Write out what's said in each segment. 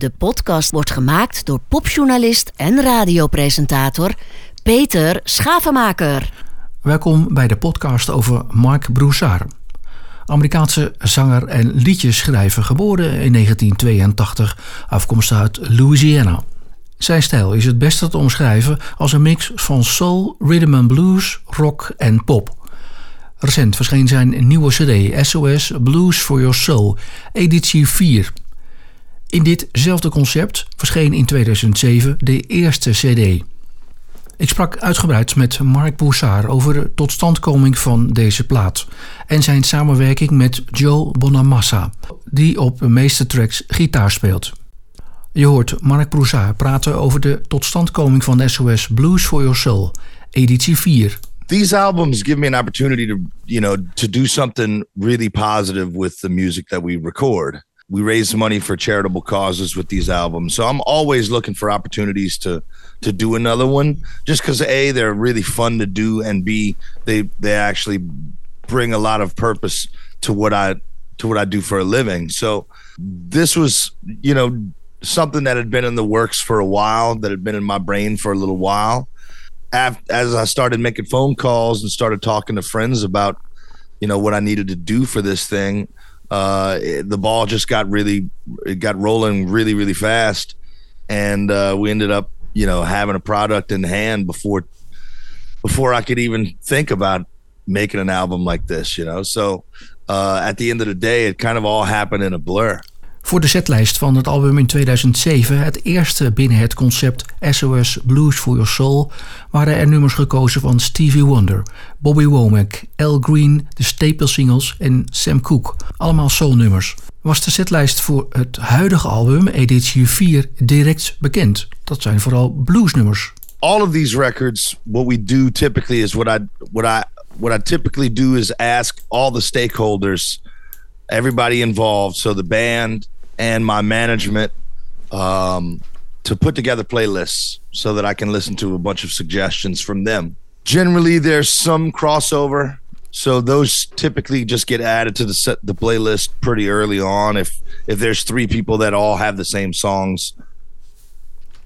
De podcast wordt gemaakt door popjournalist en radiopresentator Peter Schavenmaker. Welkom bij de podcast over Mark Broussard. Amerikaanse zanger en liedjeschrijver, geboren in 1982, afkomstig uit Louisiana. Zijn stijl is het beste te omschrijven als een mix van soul, rhythm and blues, rock en pop. Recent verscheen zijn nieuwe CD SOS Blues for Your Soul, editie 4. In ditzelfde concept verscheen in 2007 de eerste CD. Ik sprak uitgebreid met Mark Boussard over de totstandkoming van deze plaat en zijn samenwerking met Joe Bonamassa, die op de meeste tracks gitaar speelt. Je hoort Mark Broussard praten over de totstandkoming van SOS Blues for Your Soul, editie 4. These albums give me an opportunity to, you know, to do something really positive with the music that we record. We raise money for charitable causes with these albums. So I'm always looking for opportunities to to do another one just cuz A they're really fun to do and B they they actually bring a lot of purpose to what I to what I do for a living. So this was, you know, something that had been in the works for a while, that had been in my brain for a little while. As I started making phone calls and started talking to friends about, you know, what I needed to do for this thing, uh, the ball just got really, it got rolling really, really fast, and uh, we ended up, you know, having a product in hand before, before I could even think about making an album like this. You know, so uh, at the end of the day, it kind of all happened in a blur. Voor de setlijst van het album in 2007, het eerste binnen het concept SOS Blues for Your Soul, waren er nummers gekozen van Stevie Wonder, Bobby Womack, Al Green, de Staple Singles en Sam Cooke. Allemaal soulnummers. Was de setlijst voor het huidige album, editie 4, direct bekend? Dat zijn vooral bluesnummers. All of these records, what we do typically is what I what I what I typically do is ask all the stakeholders everybody involved, so the band and my management, um, to put together playlists so that I can listen to a bunch of suggestions from them. Generally, there's some crossover, so those typically just get added to the set the playlist pretty early on. If if there's three people that all have the same songs,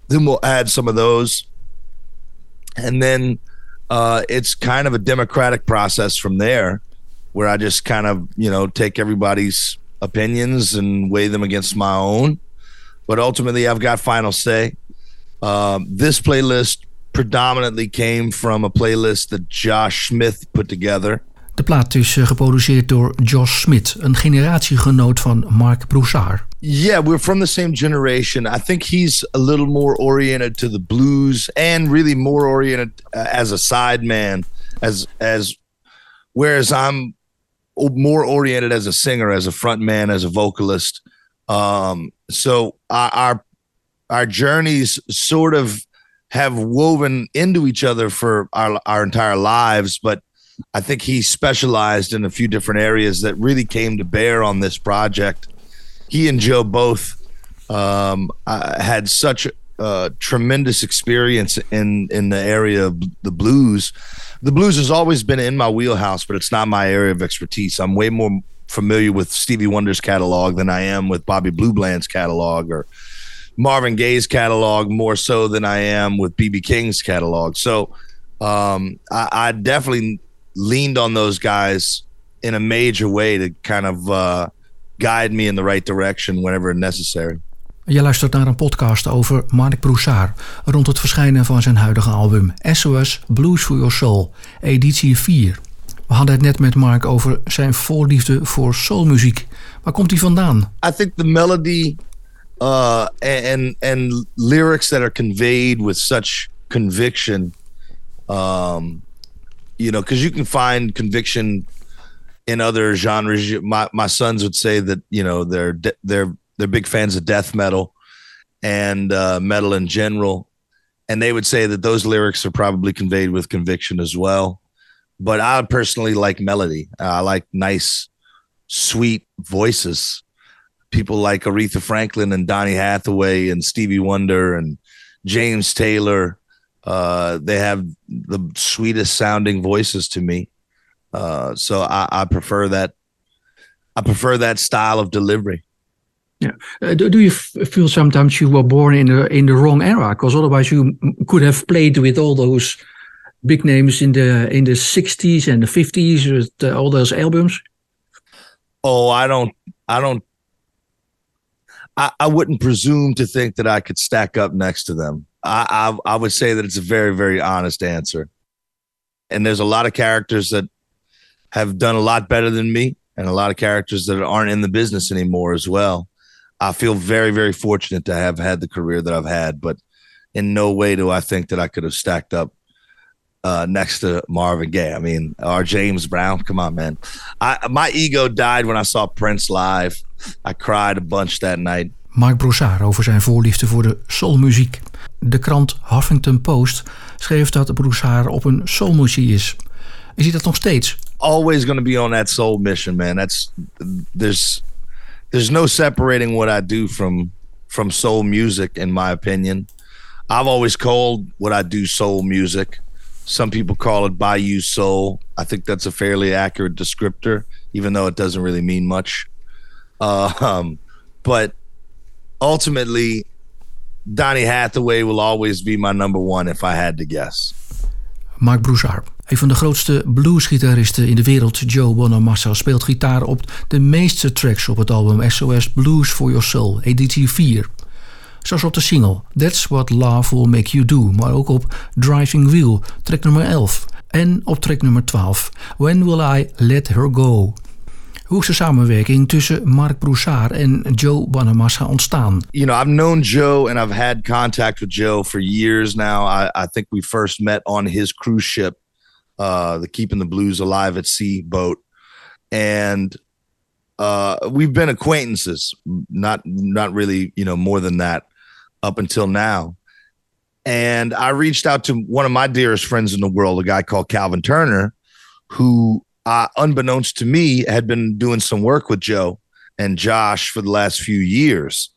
then we'll add some of those, and then uh, it's kind of a democratic process from there where I just kind of, you know, take everybody's opinions and weigh them against my own. But ultimately, I've got final say. Um, this playlist predominantly came from a playlist that Josh Smith put together. De plaat is uh, geproduceerd door Josh Smith, een generatiegenoot van Marc Broussard. Yeah, we're from the same generation. I think he's a little more oriented to the blues and really more oriented uh, as a sideman, as as whereas I'm more oriented as a singer, as a front man, as a vocalist. Um, so our, our our journeys sort of have woven into each other for our our entire lives, but I think he specialized in a few different areas that really came to bear on this project. He and Joe both um, uh, had such a tremendous experience in in the area of the blues the blues has always been in my wheelhouse, but it's not my area of expertise. I'm way more familiar with Stevie Wonder's catalog than I am with Bobby Blue Bland's catalog or Marvin Gaye's catalog more so than I am with BB King's catalog. So um, I, I, definitely leaned on those guys in a major way to kind of uh, guide me in the right direction whenever necessary. Je luistert naar een podcast over Mark Broussard rond het verschijnen van zijn huidige album SOS Blues for Your Soul, editie 4. We hadden het net met Mark over zijn voorliefde voor soulmuziek. Waar komt hij vandaan? I think the melody uh, and and lyrics that are conveyed with such conviction, um, you know, because you can find conviction in other genres. My my sons would say that you know they're they're they're big fans of death metal and uh, metal in general, and they would say that those lyrics are probably conveyed with conviction as well. But I personally like melody. I like nice, sweet voices. People like Aretha Franklin and Donny Hathaway and Stevie Wonder and James Taylor. Uh, they have the sweetest sounding voices to me. Uh, so I, I prefer that. I prefer that style of delivery. Yeah. Uh, do, do, you feel sometimes you were born in the in the wrong era? Because otherwise you could have played with all those big names in the in the 60s and the 50s with uh, all those albums. Oh, I don't. I don't. I, I wouldn't presume to think that I could stack up next to them. I, I I would say that it's a very very honest answer. And there's a lot of characters that have done a lot better than me, and a lot of characters that aren't in the business anymore as well. I feel very, very fortunate to have had the career that I've had, but in no way do I think that I could have stacked up uh, next to Marvin Gaye. I mean, or James Brown. Come on, man. I, my ego died when I saw Prince live. I cried a bunch that night. Marc Broussard over zijn voorliefde voor de soulmuziek. De krant Huffington Post schreef dat Broussard op een soulmissie is. Is hij dat nog steeds? Always going to be on that soul mission, man. That's there's there's no separating what I do from from soul music in my opinion. I've always called what I do soul music. Some people call it Bayou Soul. I think that's a fairly accurate descriptor, even though it doesn't really mean much. Uh, um, but ultimately, Donny Hathaway will always be my number one if I had to guess. Mark Broussard. Een van de grootste bluesgitaristen in de wereld, Joe Bonamassa, speelt gitaar op de meeste tracks op het album SOS Blues for Your Soul, editie 4. Zoals op de single That's What Love Will Make You Do, maar ook op Driving Wheel, track nummer 11. En op track nummer 12, When Will I Let Her Go. Hoe is de samenwerking tussen Marc Broussard en Joe Bonamassa ontstaan? You know, I've known Joe and I've had contact with Joe for years now. I, I think we first met on his cruise ship uh, the Keeping the Blues Alive at Sea boat, and uh, we've been acquaintances, not not really, you know, more than that up until now. And I reached out to one of my dearest friends in the world, a guy called Calvin Turner, who, uh, unbeknownst to me, had been doing some work with Joe and Josh for the last few years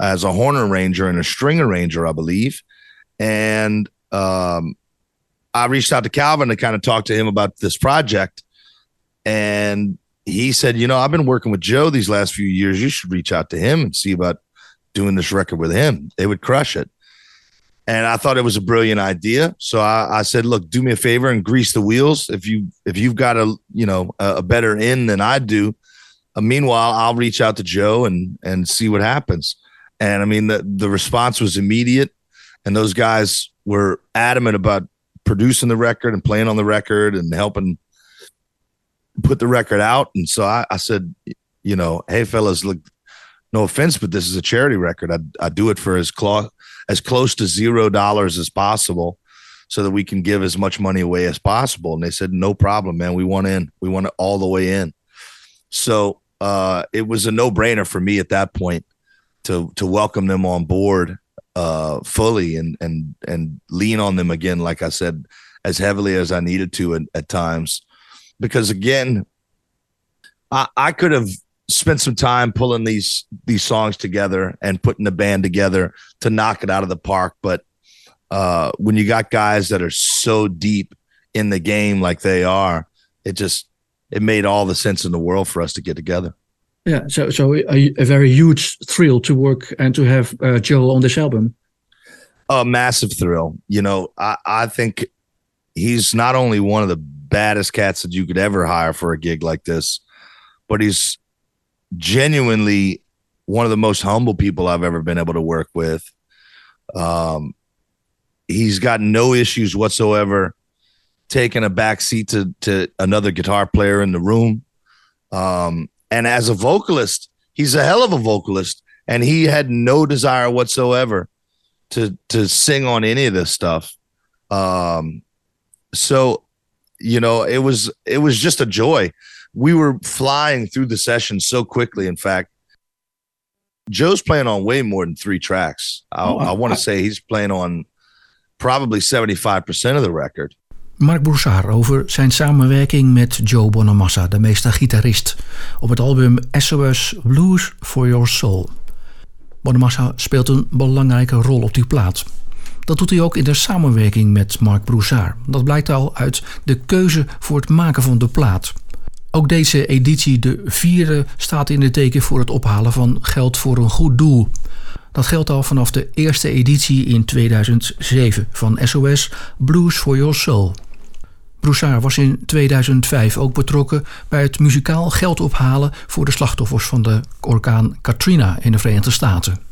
as a horn arranger and a string arranger, I believe. And um, I reached out to Calvin to kind of talk to him about this project. And he said, You know, I've been working with Joe these last few years. You should reach out to him and see about doing this record with him. They would crush it. And I thought it was a brilliant idea. So I, I said, look, do me a favor and grease the wheels. If you if you've got a you know a, a better end than I do, uh, meanwhile, I'll reach out to Joe and and see what happens. And I mean the the response was immediate, and those guys were adamant about producing the record and playing on the record and helping put the record out. And so I, I said, you know, hey fellas, look, no offense, but this is a charity record. I I do it for as close as close to zero dollars as possible, so that we can give as much money away as possible. And they said, no problem, man. We want in. We want it all the way in. So uh, it was a no brainer for me at that point to to welcome them on board uh, fully and and and lean on them again, like I said, as heavily as I needed to at, at times, because again, I, I could have spent some time pulling these these songs together and putting the band together to knock it out of the park, but uh, when you got guys that are so deep in the game like they are, it just it made all the sense in the world for us to get together. Yeah, so so a, a very huge thrill to work and to have uh, Joel on this album. A massive thrill. You know, I, I think he's not only one of the baddest cats that you could ever hire for a gig like this, but he's genuinely one of the most humble people I've ever been able to work with. Um, he's got no issues whatsoever taking a back seat to to another guitar player in the room. Um, and as a vocalist, he's a hell of a vocalist, and he had no desire whatsoever to to sing on any of this stuff. Um, so you know, it was it was just a joy. We were flying through the session so quickly. In fact, Joe's playing on way more than three tracks. I, oh, I, want to say he's playing on probably seventy five percent of the record. Mark Broussard over zijn samenwerking met Joe Bonamassa, de meester-gitarist, op het album SOS Blues for Your Soul. Bonamassa speelt een belangrijke rol op die plaat. Dat doet hij ook in de samenwerking met Mark Broussard. Dat blijkt al uit de keuze voor het maken van de plaat. Ook deze editie, de vierde, staat in de teken voor het ophalen van geld voor een goed doel. Dat geldt al vanaf de eerste editie in 2007 van SOS Blues for Your Soul. Broussard was in 2005 ook betrokken bij het muzikaal geld ophalen voor de slachtoffers van de orkaan Katrina in de Verenigde Staten.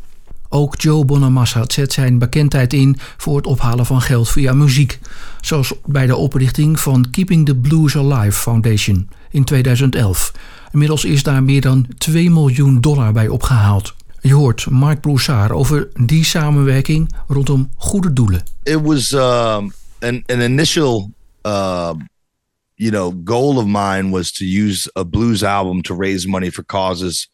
Ook Joe Bonamassa zet zijn bekendheid in voor het ophalen van geld via muziek, zoals bij de oprichting van Keeping the Blues Alive Foundation in 2011. Inmiddels is daar meer dan 2 miljoen dollar bij opgehaald. Je hoort Mark Broussard over die samenwerking rondom goede doelen. It was um, an, an initial uh, you know goal of mine was to use a blues album to raise money for causes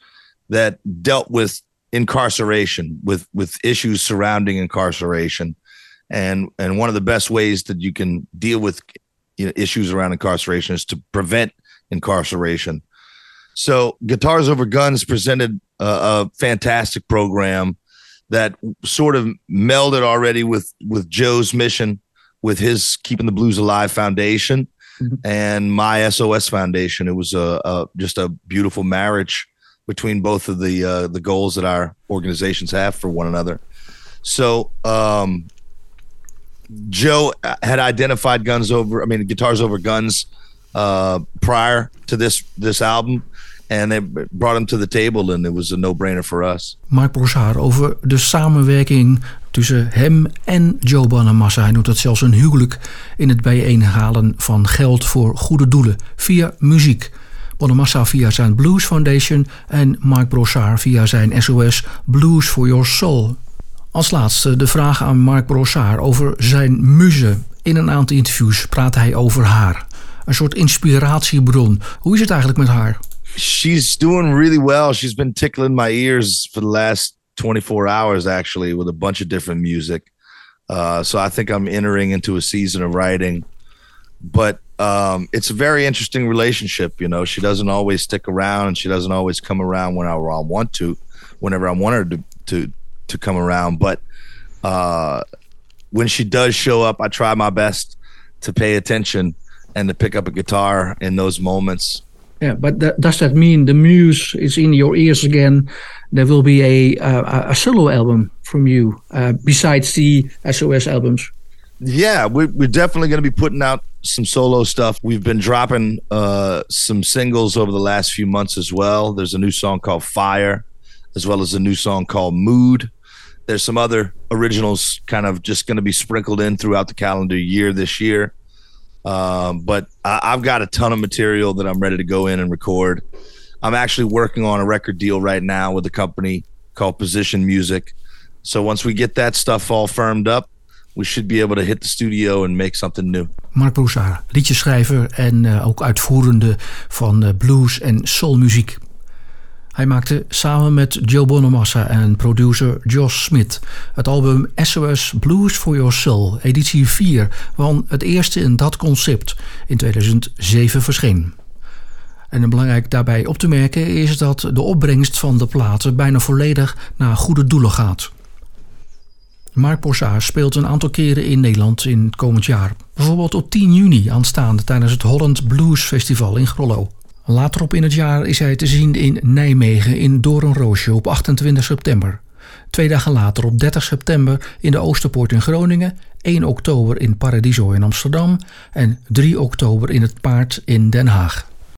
that dealt with incarceration with with issues surrounding incarceration. And and one of the best ways that you can deal with you know, issues around incarceration is to prevent incarceration. So guitars over guns presented a, a fantastic program that sort of melded already with with joe's mission with his keeping the blues alive foundation mm-hmm. and my sos foundation. It was a, a just a beautiful marriage between both of the uh, the goals that our organizations have for one another. So um, Joe had identified guns over, I mean, guitars over guns uh, prior to this this album. And they brought him to the table and it was a no-brainer for us. Mark Broussard over de samenwerking tussen hem en Joe Bonamassa. Hij noemt het zelfs een huwelijk in het bijeenhalen van geld voor goede doelen via muziek. Bonamassa via zijn Blues Foundation en Mark Brossard via zijn SOS Blues for Your Soul. Als laatste de vraag aan Mark Brossard over zijn muze. In een aantal interviews praat hij over haar. Een soort inspiratiebron. Hoe is het eigenlijk met haar? She's doing really well. She's been tickling my ears for the last 24 hours actually with a bunch of different music. Uh, so I think I'm entering into a season of writing. But um, it's a very interesting relationship. You know, she doesn't always stick around, and she doesn't always come around whenever I want to, whenever I want her to to to come around. But uh, when she does show up, I try my best to pay attention and to pick up a guitar in those moments. Yeah, but does that mean the muse is in your ears again? There will be a a, a solo album from you uh, besides the SOS albums. Yeah, we're, we're definitely going to be putting out some solo stuff. We've been dropping uh, some singles over the last few months as well. There's a new song called Fire, as well as a new song called Mood. There's some other originals kind of just going to be sprinkled in throughout the calendar year this year. Um, but I, I've got a ton of material that I'm ready to go in and record. I'm actually working on a record deal right now with a company called Position Music. So once we get that stuff all firmed up, we should be able to hit the studio and make something new. Mark Broussard, liedjeschrijver en uh, ook uitvoerende van uh, blues en soulmuziek. Hij maakte samen met Joe Bonamassa en producer Josh Smith het album SOS Blues for Your Soul, editie 4, van het eerste in dat concept in 2007 verscheen. En belangrijk daarbij op te merken is dat de opbrengst van de platen bijna volledig naar goede doelen gaat. Mark Bossard speelt een aantal keren in Nederland in het komend jaar. Bijvoorbeeld op 10 juni aanstaande tijdens het Holland Blues Festival in Grollo. Later in het jaar is hij te zien in Nijmegen in Doornroosje op 28 september. Twee dagen later op 30 september in de Oosterpoort in Groningen, 1 oktober in Paradiso in Amsterdam en 3 oktober in het Paard in Den Haag.